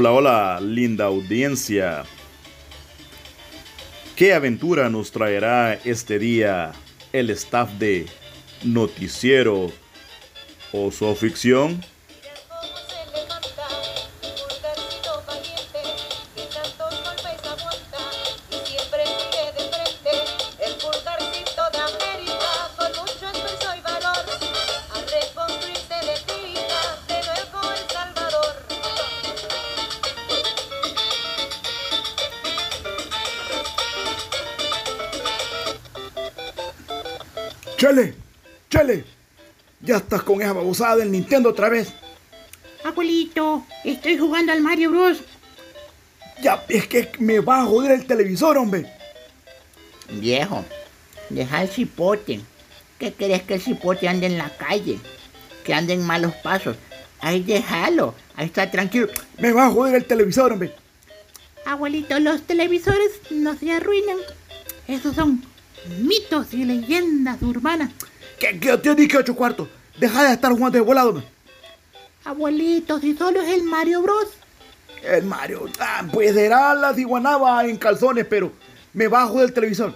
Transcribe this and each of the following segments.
Hola, hola, linda audiencia. ¿Qué aventura nos traerá este día el staff de Noticiero o Ficción? Con esa babosada del Nintendo otra vez. Abuelito, estoy jugando al Mario Bros. Ya, es que me va a joder el televisor, hombre. Viejo, deja el cipote. ¿Qué crees que el cipote ande en la calle? Que ande en malos pasos. Ahí déjalo, ahí está tranquilo. Me va a joder el televisor, hombre. Abuelito, los televisores no se arruinan. Esos son mitos y leyendas urbanas. ¿Qué, qué te dije ocho cuartos? Deja de estar jugando de volado. Abuelito, si solo es el Mario Bros. El Mario, ah, pues será la ciguanaba en calzones, pero me bajo del televisor.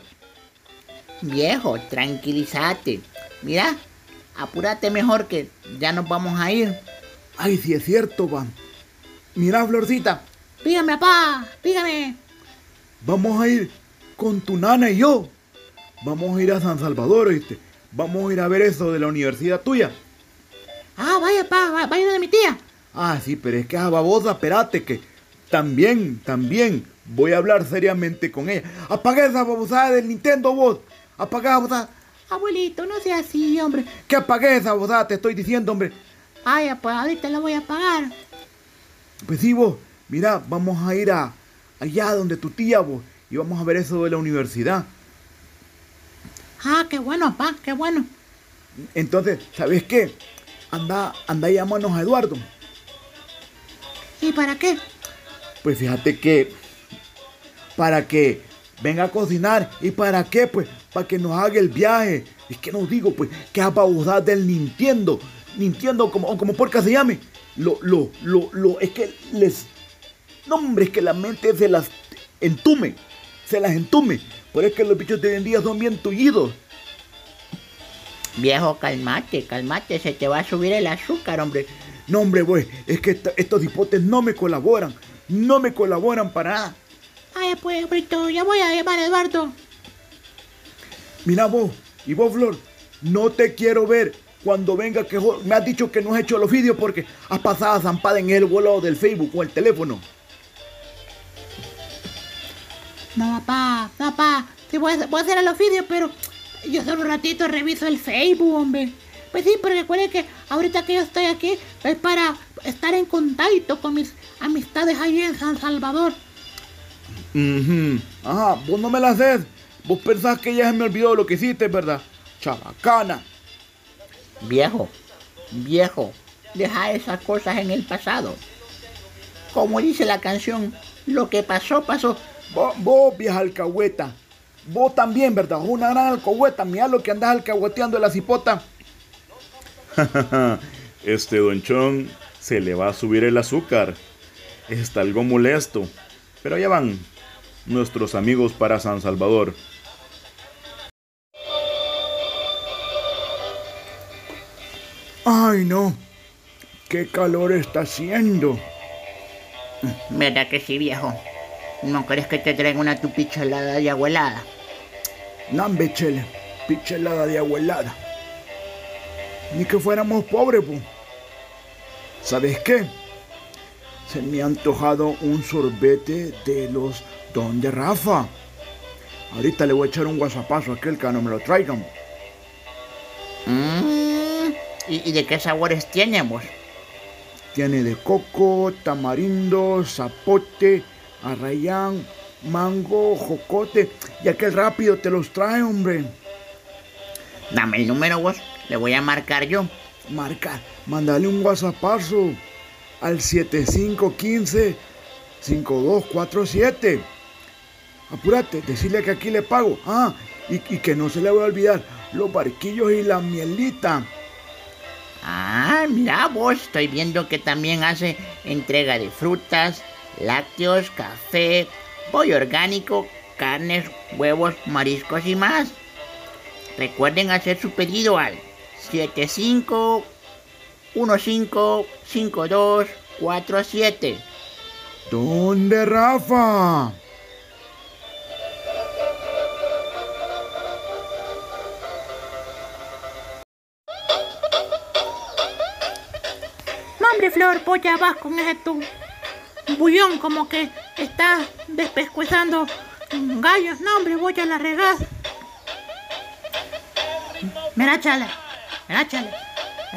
Viejo, tranquilízate. Mira, apúrate mejor que ya nos vamos a ir. Ay, si es cierto, va. Mira, Florcita. Dígame, papá, dígame. Vamos a ir con tu nana y yo. Vamos a ir a San Salvador, ¿viste? Vamos a ir a ver eso de la universidad tuya. Ah, vaya, pa, vaya de mi tía. Ah, sí, pero es que a babosa, espérate, que también, también voy a hablar seriamente con ella. Apaga esa babosada del Nintendo, vos. Apaga esa babosada. Abuelito, no sea así, hombre. Que apague esa babosada, te estoy diciendo, hombre. Ay, pues ahorita la voy a apagar. Pues sí, vos, mira, vamos a ir a allá donde tu tía, vos, y vamos a ver eso de la universidad. Ah, qué bueno, papá, qué bueno. Entonces, ¿sabes qué? Anda, anda y llámanos a Eduardo. ¿Y para qué? Pues fíjate que para que venga a cocinar. ¿Y para qué? Pues para que nos haga el viaje. Es que nos digo, pues, que a babosa del Nintendo. Nintendo, como, como porca se llame. Lo, lo, lo, lo, es que les. No, hombre, es que la mente se las entume. Se las entume. Por eso que los bichos de hoy en día son bien tullidos. Viejo, calmate, calmate, se te va a subir el azúcar, hombre. No, hombre, güey, es que estos hipotes no me colaboran. No me colaboran para nada. Ay, pues, Brito, ya voy a llamar a Eduardo. Mira vos, y vos, Flor, no te quiero ver cuando venga que me has dicho que no has hecho los vídeos porque has pasado zampada en el vuelo del Facebook o el teléfono. No, papá, papá, sí voy a, hacer los vídeos, pero yo solo un ratito reviso el Facebook, hombre. Pues sí, pero recuerde que ahorita que yo estoy aquí es para estar en contacto con mis amistades allí en San Salvador. Ajá, vos no me la haces. Vos pensás que ya se me olvidó lo que hiciste, ¿verdad? Chabacana. Viejo, viejo, deja esas cosas en el pasado. Como dice la canción, lo que pasó, pasó. Vos, vieja alcahueta. Vos también, ¿verdad? Una gran alcahueta. Mira lo que andás alcahueteando de la cipota. este donchón se le va a subir el azúcar. Está algo molesto. Pero ya van nuestros amigos para San Salvador. Ay, no. Qué calor está haciendo. ¿Verdad que sí, viejo? ¿No crees que te traiga una tu pichelada de agua helada? Nambe, chele, pichelada de agua helada. Ni que fuéramos pobres, pues. ¿Sabes qué? Se me ha antojado un sorbete de los Don de Rafa. Ahorita le voy a echar un guasapazo a aquel que no me lo traigan. Mm, ¿y, ¿y, de qué sabores tenemos? Tiene de coco, tamarindo, zapote, arrayán, mango, jocote. Y aquel rápido te los trae, hombre. Dame el número vos, le voy a marcar yo. Marcar, mándale un whatsappazo al 7515 5247. Apúrate, decirle que aquí le pago. Ah, y, y que no se le voy a olvidar los barquillos y la mielita. Ah, mira vos, estoy viendo que también hace entrega de frutas, lácteos, café, pollo orgánico, carnes, huevos, mariscos y más. Recuerden hacer su pedido al 75155247. ¿Dónde, Rafa? No, hombre, Flor, ya vas con ese tu bullón como que estás despescuezando gallos. No, hombre, voy a la regaz. Mira, chale, mira, chale.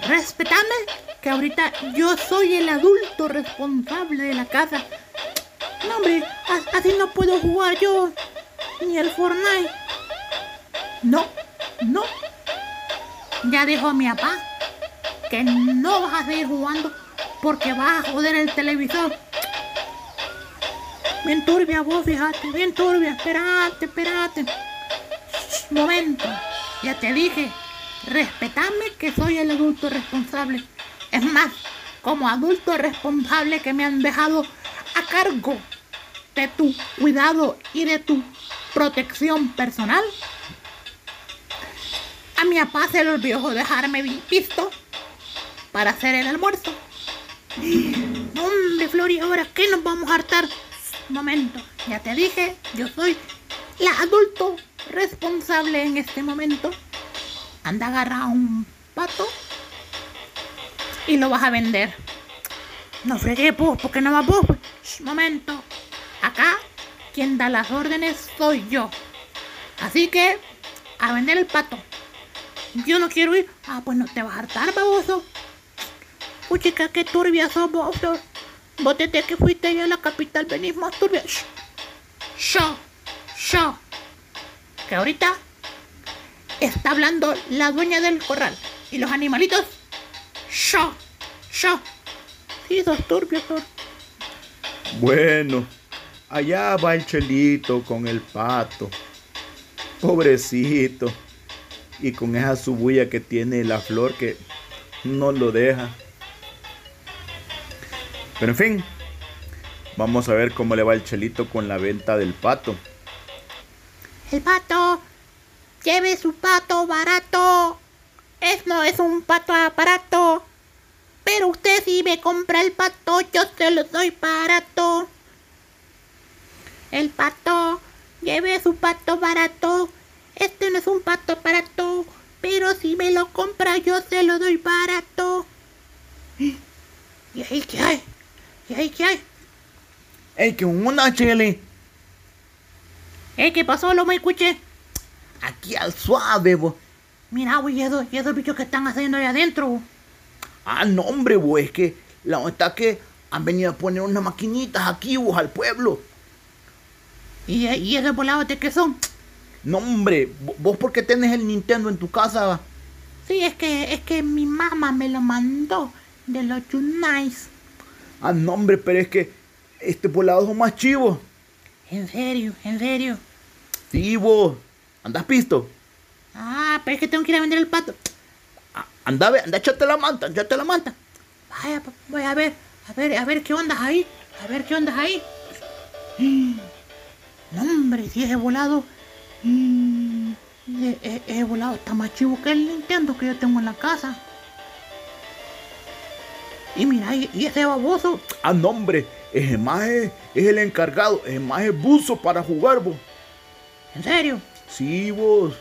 Respetame que ahorita yo soy el adulto responsable de la casa. No, hombre, así no puedo jugar yo ni el Fortnite. No, no. Ya dijo mi papá que no vas a seguir jugando porque vas a joder el televisor. Bien turbia vos, fíjate, bien turbia. Espérate, espérate. Momento, ya te dije, respetame que soy el adulto responsable. Es más, como adulto responsable que me han dejado a cargo de tu cuidado y de tu protección personal. A mi papá se le olvidó dejarme vi- visto para hacer el almuerzo. Hombre, Flori, ahora qué nos vamos a hartar. Momento, ya te dije, yo soy la adulto responsable en este momento. Anda, agarra un pato y lo vas a vender. No fregué, pues, porque no vas vos. momento, acá quien da las órdenes soy yo. Así que, a vender el pato. Yo no quiero ir. Ah, pues no te vas a hartar, baboso. Puchica, qué turbia sos vos. Vos desde que fuiste allá a la capital venís más turbia. Yo, yo. Que ahorita está hablando la dueña del corral. Y los animalitos. Yo, yo. Sí, sos turbio, Flor. Bueno, allá va el chelito con el pato. Pobrecito. Y con esa subulla que tiene la flor que no lo deja. Pero en fin, vamos a ver cómo le va el chelito con la venta del pato. El pato. Lleve su pato barato. Es no es un pato aparato. Pero usted si me compra el pato, yo se lo doy barato. El pato. Lleve su pato barato. Este no es un pato barato. Pero si me lo compra, yo se lo doy barato. ¿Y ahí qué hay? ¿Y ahí qué hay? ¡Ey, que una chile! ¿Eh, qué pasó? Lo me escuché. Aquí al suave, vos. Mira, güey, esos, esos bichos que están haciendo ahí adentro. Ah, no, hombre, vos, es que la onda está que han venido a poner unas maquinitas aquí, vos, al pueblo. ¿Y, y esos volados de qué son? No, hombre, vo- vos porque tenés el Nintendo en tu casa. Sí, es que, es que mi mamá me lo mandó de los Junais. Ah, no, hombre, pero es que este volado son más chivos. En serio, en serio. Sí, vos. ¿Andas pisto? Ah, pero es que tengo que ir a vender el pato. Ah, Anda, anda, échate la manta, échate la manta. Vaya, pa- voy a ver, a ver, a ver qué onda ahí. A ver qué onda ahí. No, hombre, si ese volado. mm, e- e- Ese volado está más chivo que el Nintendo que yo tengo en la casa. Y mira, y, y ese baboso. Ah, no, hombre, ese maje es el encargado, ese maje es buzo para jugar, vos. En serio. Sí, vos.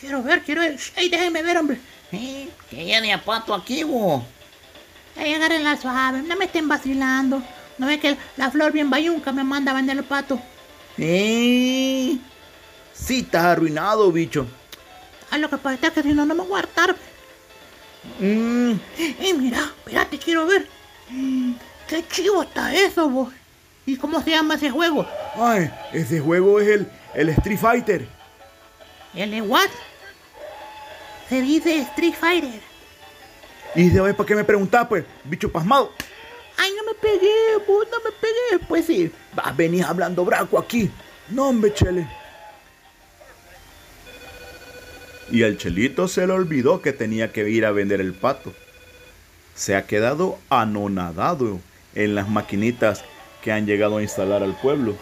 Quiero ver, quiero ver. Ey, déjenme ver, hombre. Eh, Que ya de a pato aquí, vos. Ey, agarren la suave, no me estén vacilando. No ve que la flor bien bayunca me manda a vender el pato. Eh, sí, estás arruinado, bicho. A lo que pasa es que si no, no me voy a hartar. Mm, Ey, mira, espérate, quiero ver. Mm, Qué chivo está eso, vos. ¿Y cómo se llama ese juego? ay, ese juego es el, el Street Fighter. ¿El de what? Se dice Street Fighter. Y de hoy, ¿para qué me preguntás, pues, bicho pasmado? Ay, no me pegué, vos, no me pegué. Pues sí, vas, venís hablando braco aquí. No, hombre, chele. Y al chelito se le olvidó que tenía que ir a vender el pato. Se ha quedado anonadado en las maquinitas que han llegado a instalar al pueblo.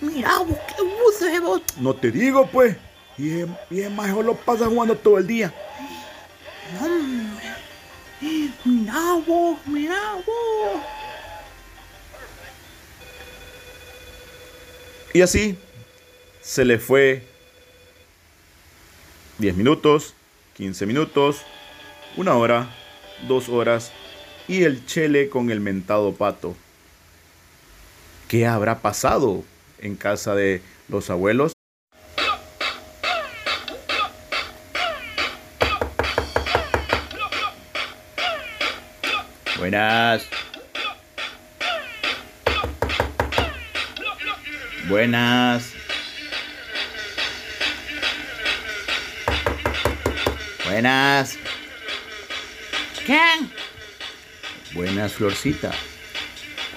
Mira vos, qué buce vos. No te digo, pues. Y es, y es más, lo pasa jugando todo el día. Hombre. Mira vos, mira vos. Y así se le fue 10 minutos, 15 minutos, una hora, dos horas y el chele con el mentado pato. ¿Qué habrá pasado en casa de los abuelos? Buenas. Buenas. Buenas. ¿Quién? Buenas, Florcita.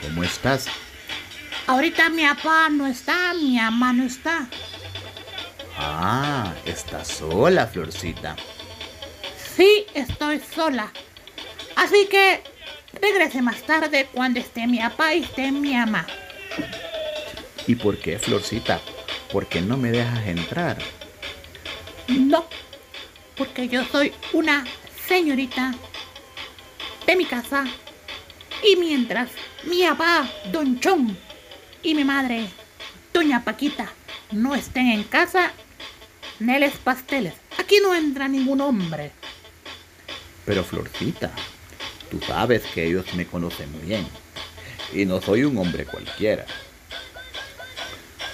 ¿Cómo estás? Ahorita mi papá no está, mi mamá no está. Ah, estás sola, Florcita. Sí, estoy sola. Así que regrese más tarde cuando esté mi papá y esté mi mamá. ¿Y por qué, Florcita? ¿Por qué no me dejas entrar? No, porque yo soy una señorita de mi casa. Y mientras mi papá, Don Chon, y mi madre, Doña Paquita, no estén en casa, Neles Pasteles, aquí no entra ningún hombre. Pero, Florcita, tú sabes que ellos me conocen bien. Y no soy un hombre cualquiera.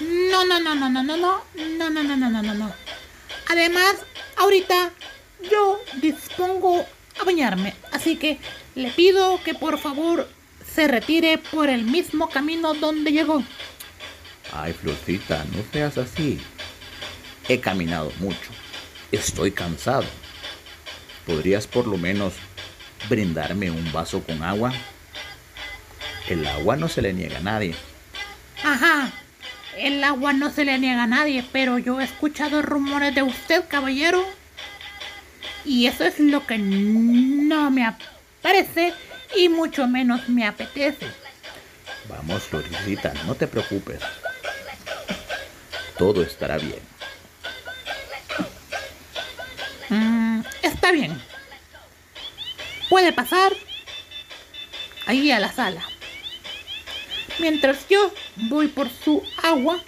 No, no, no, no, no, no, no, no, no, no, no, no, no, no. Además, ahorita yo dispongo a bañarme, así que le pido que por favor se retire por el mismo camino donde llegó. Ay, Florcita, no seas así. He caminado mucho. Estoy cansado. ¿Podrías por lo menos brindarme un vaso con agua? El agua no se le niega a nadie. Ajá, el agua no se le niega a nadie, pero yo he escuchado rumores de usted, caballero. Y eso es lo que no me parece y mucho menos me apetece. Vamos, Florcita, no te preocupes. Todo estará bien. Mm, está bien. Puede pasar ahí a la sala. Mientras yo voy por su agua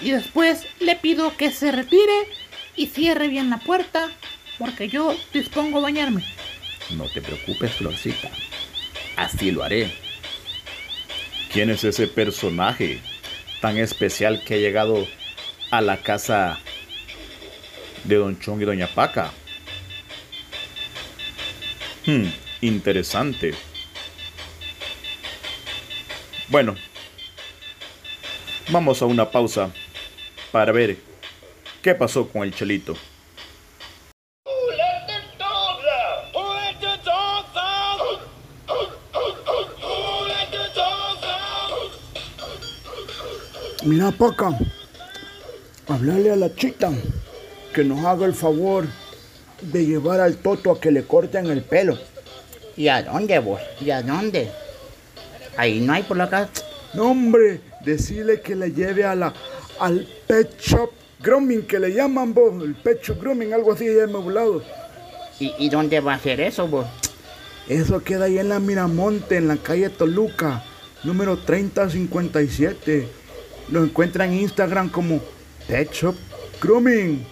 y después le pido que se retire y cierre bien la puerta porque yo dispongo a bañarme. No te preocupes, Florcita. Así lo haré. ¿Quién es ese personaje tan especial que ha llegado a la casa de Don Chong y Doña Paca? Hmm, interesante. Bueno, vamos a una pausa para ver qué pasó con el chelito. Mira, Paca, hablarle a la chita que nos haga el favor de llevar al Toto a que le corten el pelo. ¿Y a dónde vos? ¿Y a dónde? Ahí no hay por la casa. No, hombre, decirle que le lleve a la, al Pet Shop Grooming, que le llaman vos, el Pet Shop Grooming, algo así, ya me he. ¿Y, y dónde va a ser eso vos? Eso queda ahí en la Miramonte, en la calle Toluca, número 3057. Lo encuentran en Instagram como Pet Shop Grooming.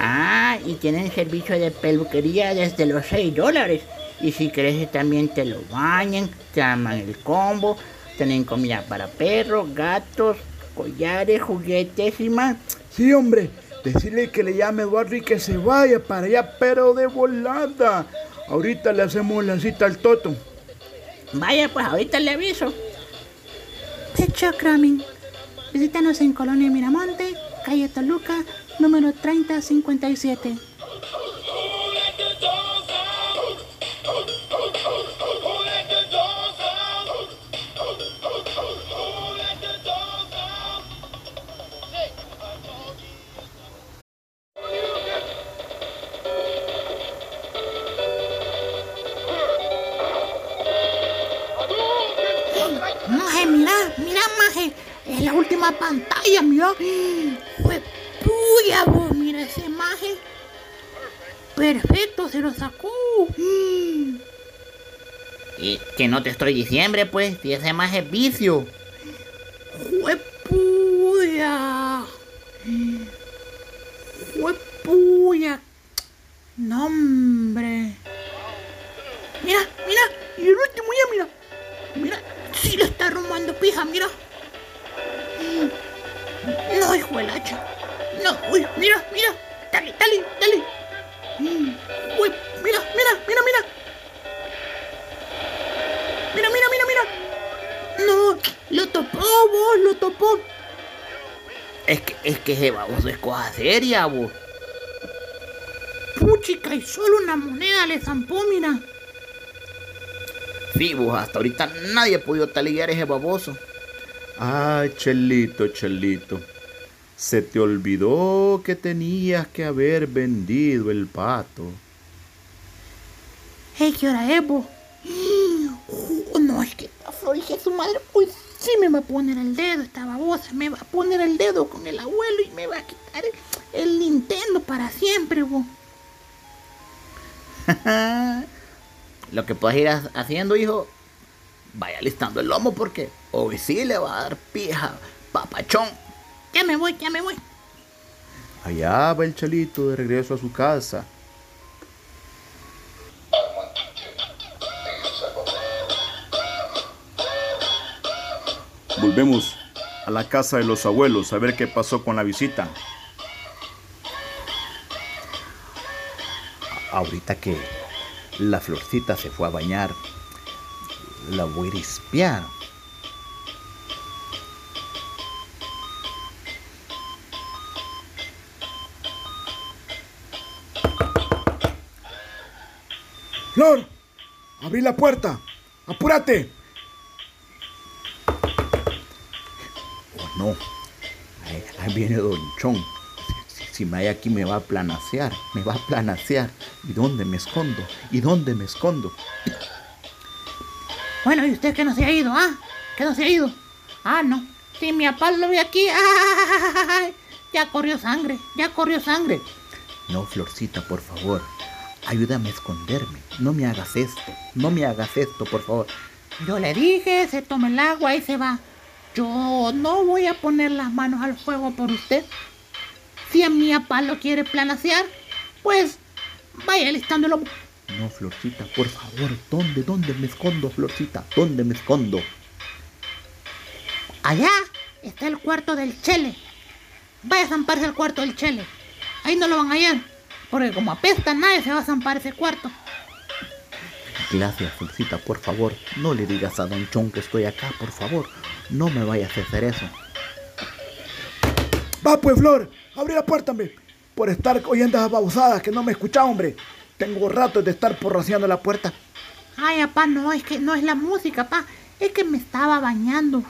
Ah, y tienen servicio de peluquería desde los 6 dólares. Y si querés también te lo bañan, te arman el combo, tienen comida para perros, gatos, collares, juguetes y más. Sí, hombre, decirle que le llame a Eduardo y que se vaya para allá, pero de volada. Ahorita le hacemos la cita al Toto. Vaya, pues ahorita le aviso. Pecho Cramming. Visítanos en Colonia Miramonte, calle Toluca, número 3057. Maje, mira, mira, maje. Es la última pantalla, mira. Fue puya, vos, mira ese maje. Perfecto, se lo sacó. Y que no te estoy diciembre, pues, si ese más es vicio. Fue puya. Fue puya. No, hombre. Mira, mira. Y el último ya, mira. Mira, sí lo está robando pija, mira. No, hijo del hacha. No, uy, mira, mira. Dale, dale, dale. Uy, mira, mira, mira, mira. Mira, mira, mira, mira. No, lo topó, vos, lo topó. Es que, es que ese baboso es cosa seria, vos. Puchica, y solo una moneda le zampó, mira. Hasta ahorita nadie ha podido ese baboso. Ay, Chelito, Chelito. Se te olvidó que tenías que haber vendido el pato. Hey, ¿qué hora es, vos? Oh, no, es que Flor, hija de su madre, uy, sí me va a poner el dedo esta babosa, me va a poner el dedo con el abuelo y me va a quitar el, el Nintendo para siempre, vos. Lo que puedes ir ha- haciendo, hijo, vaya listando el lomo porque hoy sí le va a dar pija, papachón. Ya me voy, ya me voy. Allá va el Chelito de regreso a su casa. Volvemos a la casa de los abuelos a ver qué pasó con la visita. Ahorita que la florcita se fue a bañar, la voy a espiar. Flor, abrí la puerta. Apúrate. Oh no, ahí, ahí viene Don Chon. Si, si- si me hay aquí me va a planasear, me va a planasear. ¿Y dónde me escondo? ¿Y dónde me escondo? Bueno, ¿y usted que no se ha ido, ah? ¿Que no se ha ido? Ah, no. Si mi papá lo ve aquí, ¡ay! ya corrió sangre, ya corrió sangre. No, Florcita, por favor. Ayúdame a esconderme. No me hagas esto. No me hagas esto, por favor. Yo le dije, se tome el agua y se va. Yo no voy a poner las manos al fuego por usted. Si a mi papá lo quiere planasear, pues vaya listándolo. No, Florcita, por favor. ¿Dónde, dónde me escondo, Florcita? ¿Dónde me escondo? Allá está el cuarto del Chele. Vaya a zamparse al cuarto del Chele. Ahí no lo van a hallar. Porque como apesta, nadie se va a zampar ese cuarto. Gracias, Florcita, por favor. No le digas a Don Chon que estoy acá, por favor. No me vayas a hacer eso. Va pues, Flor, abre la puerta, hombre. Por estar oyendo esas babosadas que no me escucha, hombre. Tengo rato de estar porraciando la puerta. Ay, papá, no, es que no es la música, papá. Es que me estaba bañando.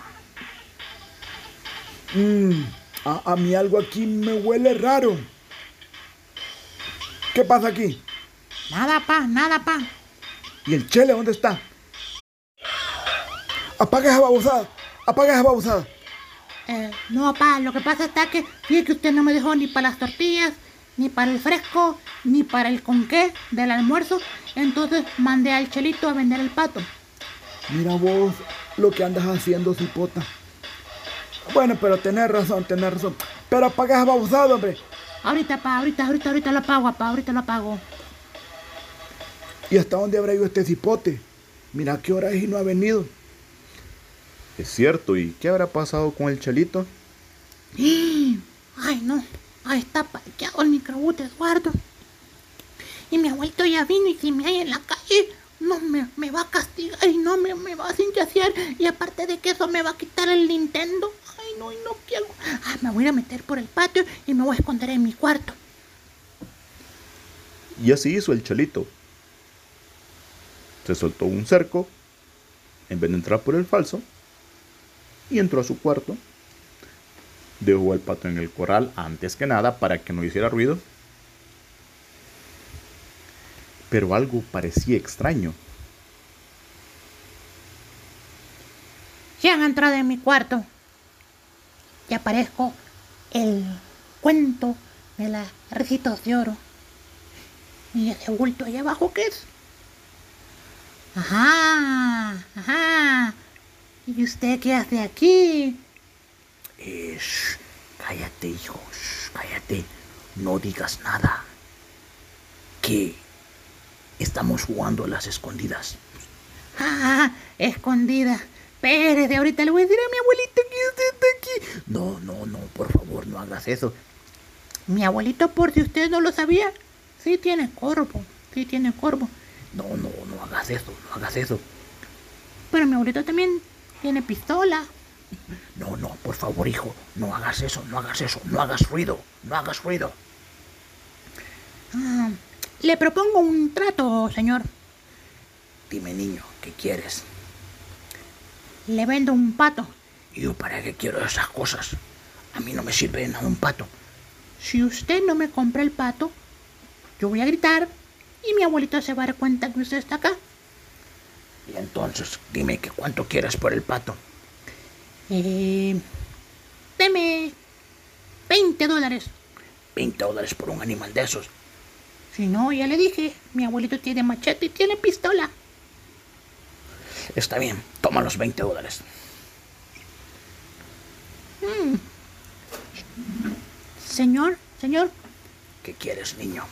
Mm, a, a mí algo aquí me huele raro. ¿Qué pasa aquí? Nada, pa, nada, pa. ¿Y el chele dónde está? Apaga esa babosada. Apaga esa babosada. Eh, no, papá, lo que pasa está que fíjate que usted no me dejó ni para las tortillas, ni para el fresco, ni para el conqué del almuerzo. Entonces mandé al chelito a vender el pato. Mira vos lo que andas haciendo, cipota. Bueno, pero tenés razón, tenés razón. Pero apaga esa babosada, hombre. Ahorita, pa, ahorita, ahorita, ahorita lo apago, papá, ahorita lo apago. ¿Y hasta dónde habrá ido este cipote? Mira qué hora es y no ha venido. Es cierto, ¿y qué habrá pasado con el chelito? Ay, no. Ahí está parqueado el microbús de Eduardo. Y mi abuelito ya vino y si me hay en la calle, no me, me va a castigar y no me, me va a cinchasear. Y aparte de que eso me va a quitar el Nintendo. Ay, no, y no quiero. Ah, me voy a meter por el patio y me voy a esconder en mi cuarto. Y así hizo el chelito. Se soltó un cerco, en vez de entrar por el falso, y entró a su cuarto. Dejó al pato en el corral antes que nada para que no hiciera ruido. Pero algo parecía extraño. ya han entrado en mi cuarto. Ya aparezco el cuento de las recitos de oro. ¿Y ese bulto ahí abajo qué es? Ajá, ajá. ¿Y usted qué hace aquí? Eh, shh, cállate, hijo, shh, cállate. No digas nada. Que estamos jugando a las escondidas. Ah, escondida. Espérese, ahorita le voy a decir a mi abuelito que usted está aquí. No, no, no, por favor, no hagas eso. Mi abuelito, por si usted no lo sabía, sí tiene corvo, sí tiene corvo. No, no, no hagas eso, no hagas eso. Pero mi abuelito también tiene pistola. No, no, por favor, hijo, no hagas eso, no hagas eso, no hagas ruido, no hagas ruido. Ah, le propongo un trato, señor. Dime, niño, ¿qué quieres? Le vendo un pato. ¿Y yo para qué quiero esas cosas? A mí no me sirve de nada un pato. Si usted no me compra el pato, yo voy a gritar y mi abuelito se va a dar cuenta que usted está acá. Y entonces, dime que cuánto quieres por el pato. Eh, deme 20 dólares. 20 dólares por un animal de esos. Si no, ya le dije, mi abuelito tiene machete y tiene pistola. Está bien, toma los 20 dólares. Señor, señor, ¿Qué quieres, niño?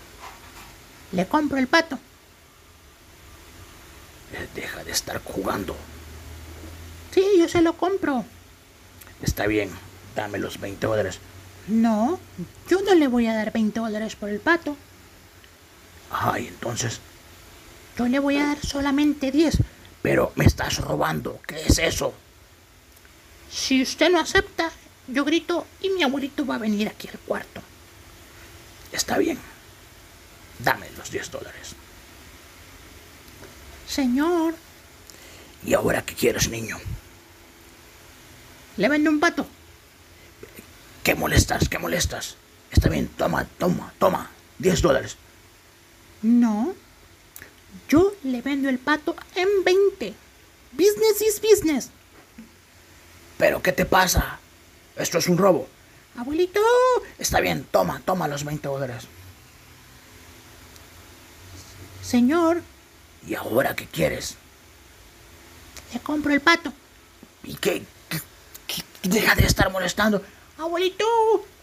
le compro el pato. Eh, Deja de estar jugando. Sí, yo se lo compro. Está bien, dame los 20 dólares. No, yo no le voy a dar 20 dólares por el pato. Ay, entonces, Yo le voy a dar solamente 10. pero me estás robando. ¿Qué es eso? Si usted no acepta, yo grito y mi abuelito va a venir aquí al cuarto. Está bien. Dame los 10 dólares. Señor, ¿Y ahora qué quieres, niño? le vendo un pato. ¿Qué molestas? ¿Qué molestas? Está bien, toma, toma, toma. 10 dólares. No, yo le vendo el pato en 20. Business is business. ¿Pero qué te pasa? Esto es un robo. Abuelito, Está bien, toma, toma los 20 dólares. señor, ¿Y ahora qué quieres? Le compro el pato. ¿Y qué? qué- qué- Deja de estar molestando. Abuelito,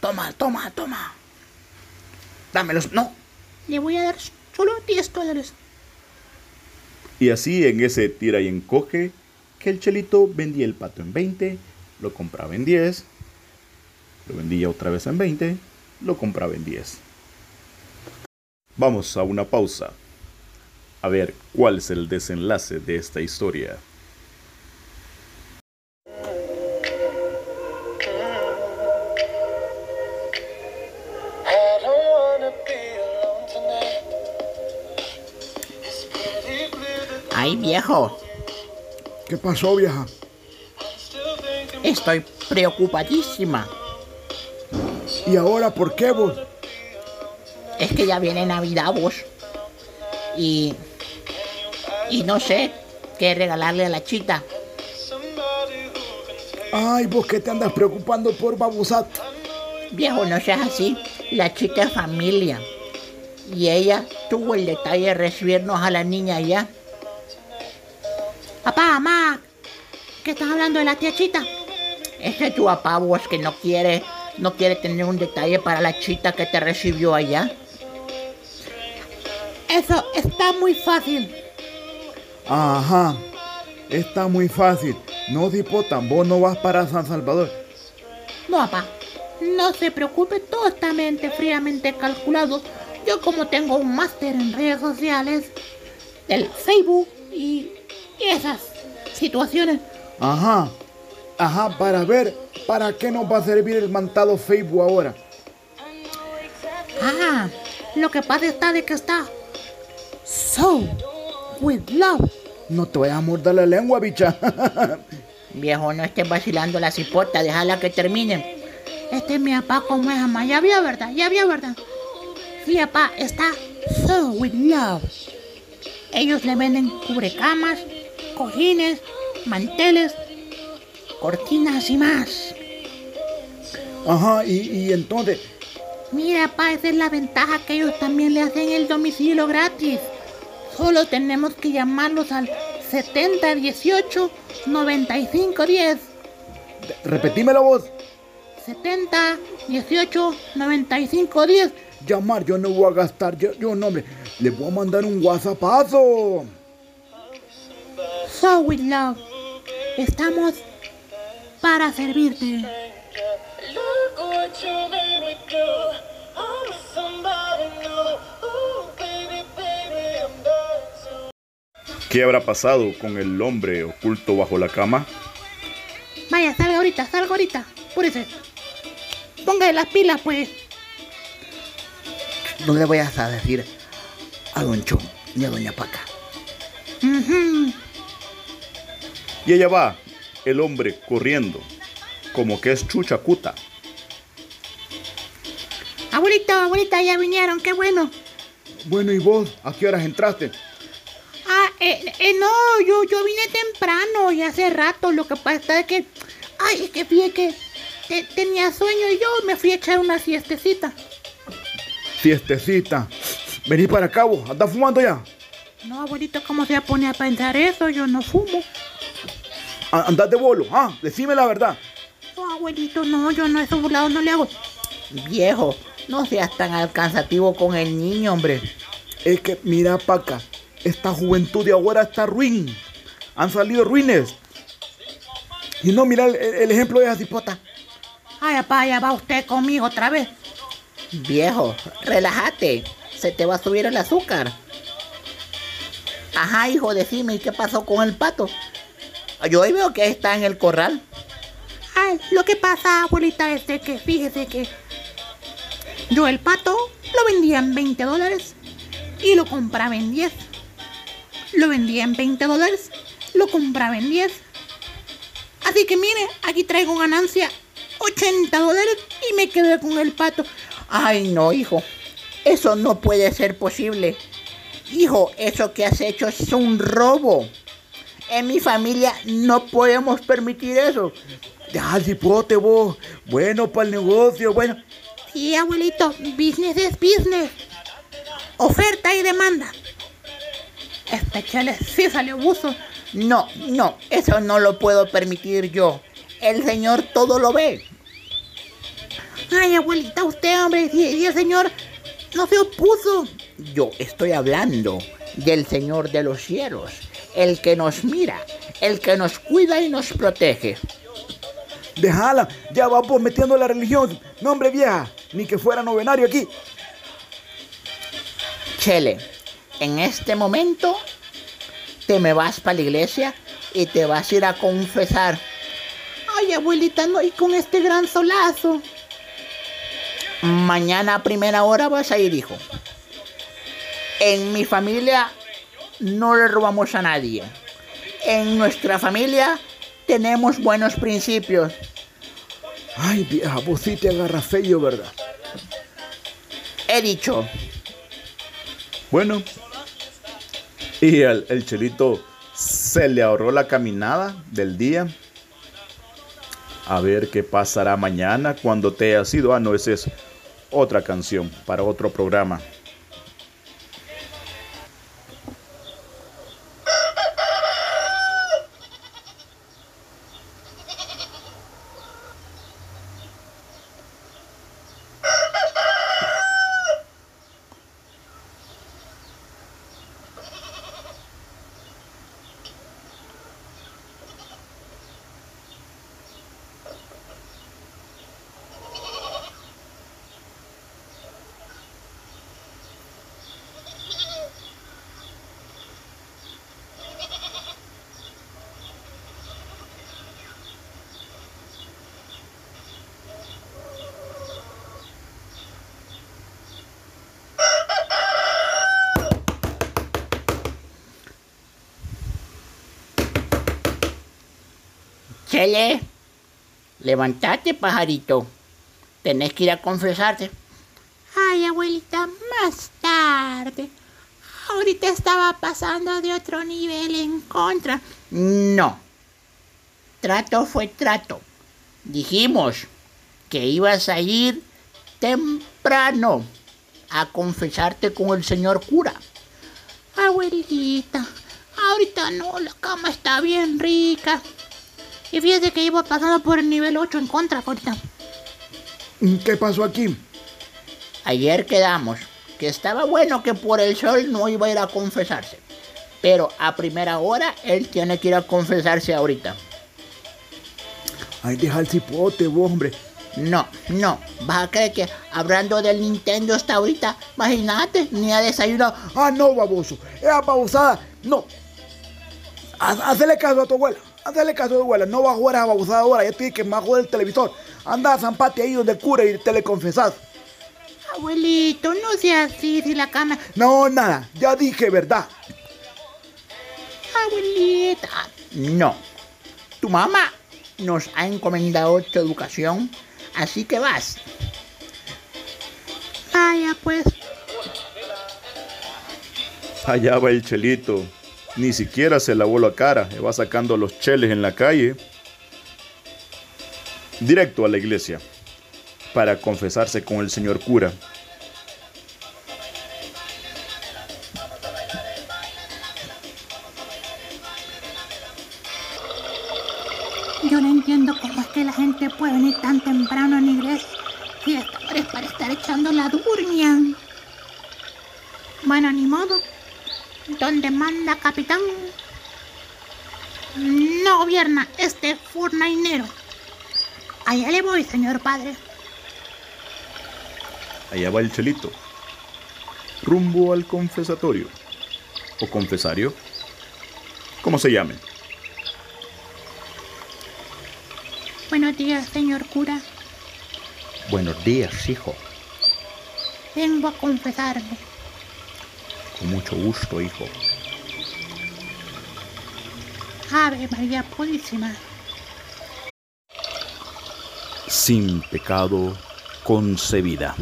Toma, toma, toma. Dámelos. No. le voy a dar solo 10 dólares. Y así en ese tira y encoge, que el chelito vendía el pato en 20, lo compraba en 10, lo vendía otra vez en 20, lo compraba en 10. Vamos a una pausa. A ver cuál es el desenlace de esta historia. Ay, viejo, ¿Qué pasó, vieja? Estoy preocupadísima. ¿Y ahora por qué vos? Es que ya viene Navidad, vos. Y. Y no sé qué regalarle a la chita. Ay, vos que te andas preocupando por babusat. Viejo, no seas así. La chica es familia. Y ella tuvo el detalle de recibirnos a la niña allá. Papá, mamá, ¿qué estás hablando de la tía Chita? Ese es tu papá, vos, que no quiere, no quiere tener un detalle para la chita que te recibió allá. Eso está muy fácil. Ajá. Está muy fácil. No, Dipotan, vos no vas para San Salvador. No, papá, no se preocupe, todo está mente fríamente calculado. Yo como tengo un máster en redes sociales, del Facebook y, y esas situaciones, Ajá. Ajá, para ver para qué nos va a servir el mantado Facebook ahora. Ah, lo que pasa está de que está so with love. No te vayas a morder la lengua, bicha. Viejo, no estés vacilando la cipota, déjala que termine. Este es mi papá como es mamá. Ya vio, ¿verdad? Ya vio, ¿verdad? Sí, papá, está so with love. Ellos le venden cubrecamas, cojines, manteles cortinas y más. Ajá, y, y entonces, Mira, pa, esa es la ventaja que ellos también le hacen el domicilio gratis. Solo tenemos que llamarlos al 7018 9510. repetime la voz. 70 18 95 10. Llamar, yo no voy a gastar, yo, yo no, hombre, le voy a mandar un WhatsAppazo. So with love. Estamos para servirte. ¿Qué habrá pasado con el hombre oculto bajo la cama? Vaya, salga ahorita, salga ahorita. Apúrese. Póngale las pilas, pues. No le vayas a decir a Don Chon ni a Doña Paca. Ujú. Y allá va el hombre corriendo, como que es chuchacuta. Abuelita, abuelita, ya vinieron, qué bueno. Bueno, ¿y vos? ¿A qué horas entraste? Ah, eh, eh, no, yo, yo vine temprano y hace rato. Lo que pasa es que, ay, es que fíjate que te- tenía sueño y yo me fui a echar una siestecita. Fiestecita. Vení para acá, vos. ¿Andás fumando ya? No, abuelito, ¿cómo se va a poner a pensar eso? Yo no fumo. Andás de bolo, ah, decime la verdad. No, abuelito, no, yo no, esos burlados no le hago. Viejo, no seas tan alcanzativo con el niño, hombre. Es que, mira, Paca, esta juventud de ahora está ruin. Han salido ruines. Y no, mira, el, el ejemplo es así, pota. Ay, papá, ya va usted conmigo otra vez. Viejo, relájate. Se te va a subir el azúcar. Ajá, hijo, decime, ¿y qué pasó con el pato? Yo hoy veo que está en el corral. Ay, lo que pasa, abuelita, es de que fíjese que yo el pato lo vendía en 20 dólares y lo compraba en 10. Lo vendía en 20 dólares, lo compraba en 10. Así que mire, aquí traigo ganancia 80 dólares y me quedé con el pato. Ay, no, hijo. Eso no puede ser posible. Hijo, eso que has hecho es un robo. En mi familia no podemos permitir eso. Ya, cipote, vos. Bueno, para el negocio, bueno. Sí, abuelito, business es business. Oferta y demanda. Este chale sí salió buzo. No, no, eso no lo puedo permitir yo. El Señor todo lo ve. Ay, abuelita, usted, hombre, y, y el señor no se opuso. Yo estoy hablando del Señor de los cielos, el que nos mira, el que nos cuida y nos protege. Déjala, ya va vos metiendo la religión. No, hombre, vieja, ni que fuera novenario aquí. Chele, en este momento te me vas para la iglesia y te vas a ir a confesar. Ay, abuelita, no, y con este gran solazo. Mañana a primera hora vas a ir, hijo. En mi familia no le robamos a nadie. En nuestra familia tenemos buenos principios. Ay, vieja, vos sí te agarras feo, ¿verdad? He dicho, Bueno, y el, el chelito se le ahorró la caminada del día. A ver qué pasará mañana cuando te haya sido. Ah, no, esa es otra canción para otro programa. Chele, levantate, pajarito. Tenés que ir a confesarte. Ay, abuelita, más tarde. Ahorita estaba pasando de otro nivel en contra. No. Trato fue trato. Dijimos que ibas a ir temprano a confesarte con el señor cura. Abuelita, ahorita no, la cama está bien rica. Y fíjate que iba pasando por el nivel 8 en contra ahorita. ¿Qué pasó aquí? Ayer quedamos que estaba bueno que por el sol no iba a ir a confesarse. Pero a primera hora él tiene que ir a confesarse ahorita. Ay, deja el cipote, vos, hombre. No, no. ¿Vas a creer que hablando del Nintendo hasta ahorita? Imagínate, ni a desayuno. Ah, no, baboso. Esa babosada, no. Haz- Hazle caso a tu abuela. Hazle caso a tu abuela. No va a jugar a babosada ahora. Ya dije que a joder el televisor. Anda a Zampate ahí donde el cura y te le confesás. Abuelito, no sea así, si la cama... No, nada. Ya dije verdad. Abuelita. No. Tu mamá nos ha encomendado tu educación, así que vas. Vaya, pues. Allá va el chelito. Ni siquiera se lavó la cara. Va sacando los cheles en la calle. Directo a la iglesia. Para confesarse con el señor cura. Donde manda capitán. No gobierna este fornainero. Allá le voy, señor padre. Allá va el chelito. Rumbo al confesatorio. O confesario. Como se llame. Buenos días, señor cura. Buenos días, hijo. Vengo a confesarme. Con mucho gusto, hijo. Ave María Purísima. Sin pecado concebida.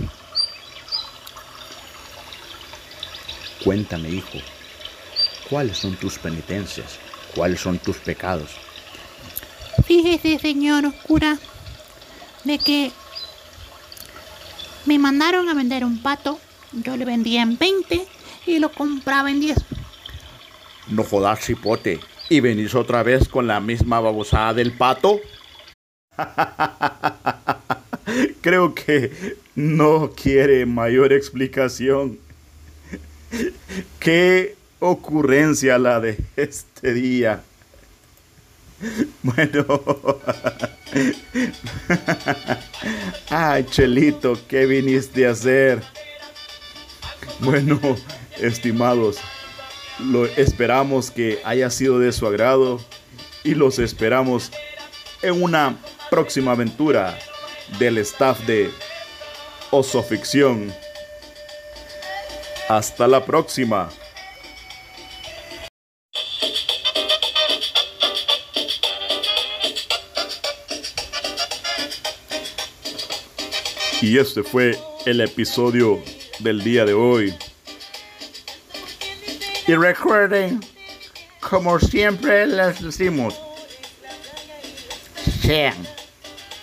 Cuéntame, hijo. ¿Cuáles son tus penitencias? ¿Cuáles son tus pecados? Fíjese, señor cura, de que me mandaron a vender un pato. Yo le vendía en 20 y lo compraba en 10. No jodas, cipote. ¿Y venís otra vez con la misma babosada del pato? Creo que no quiere mayor explicación. Qué ocurrencia la de este día. Bueno. Ay, Chelito, ¿qué viniste a hacer? Bueno, estimados, lo esperamos que haya sido de su agrado y los esperamos en una próxima aventura del staff de Osoficción. Hasta la próxima. Y este fue el episodio del día de hoy. Y recuerden, como siempre les decimos, sean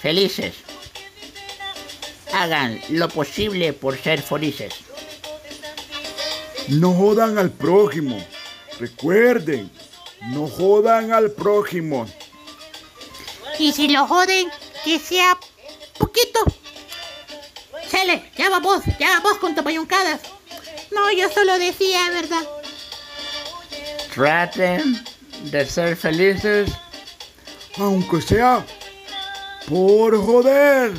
felices. Hagan lo posible por ser felices. No jodan al prójimo. Recuerden, no jodan al prójimo. Y si lo joden, que sea poquito. Chele, ya va vos, ya va vos con tu payuncadas. No, yo solo decía, ¿verdad? Traten de ser felices Aunque sea por joder.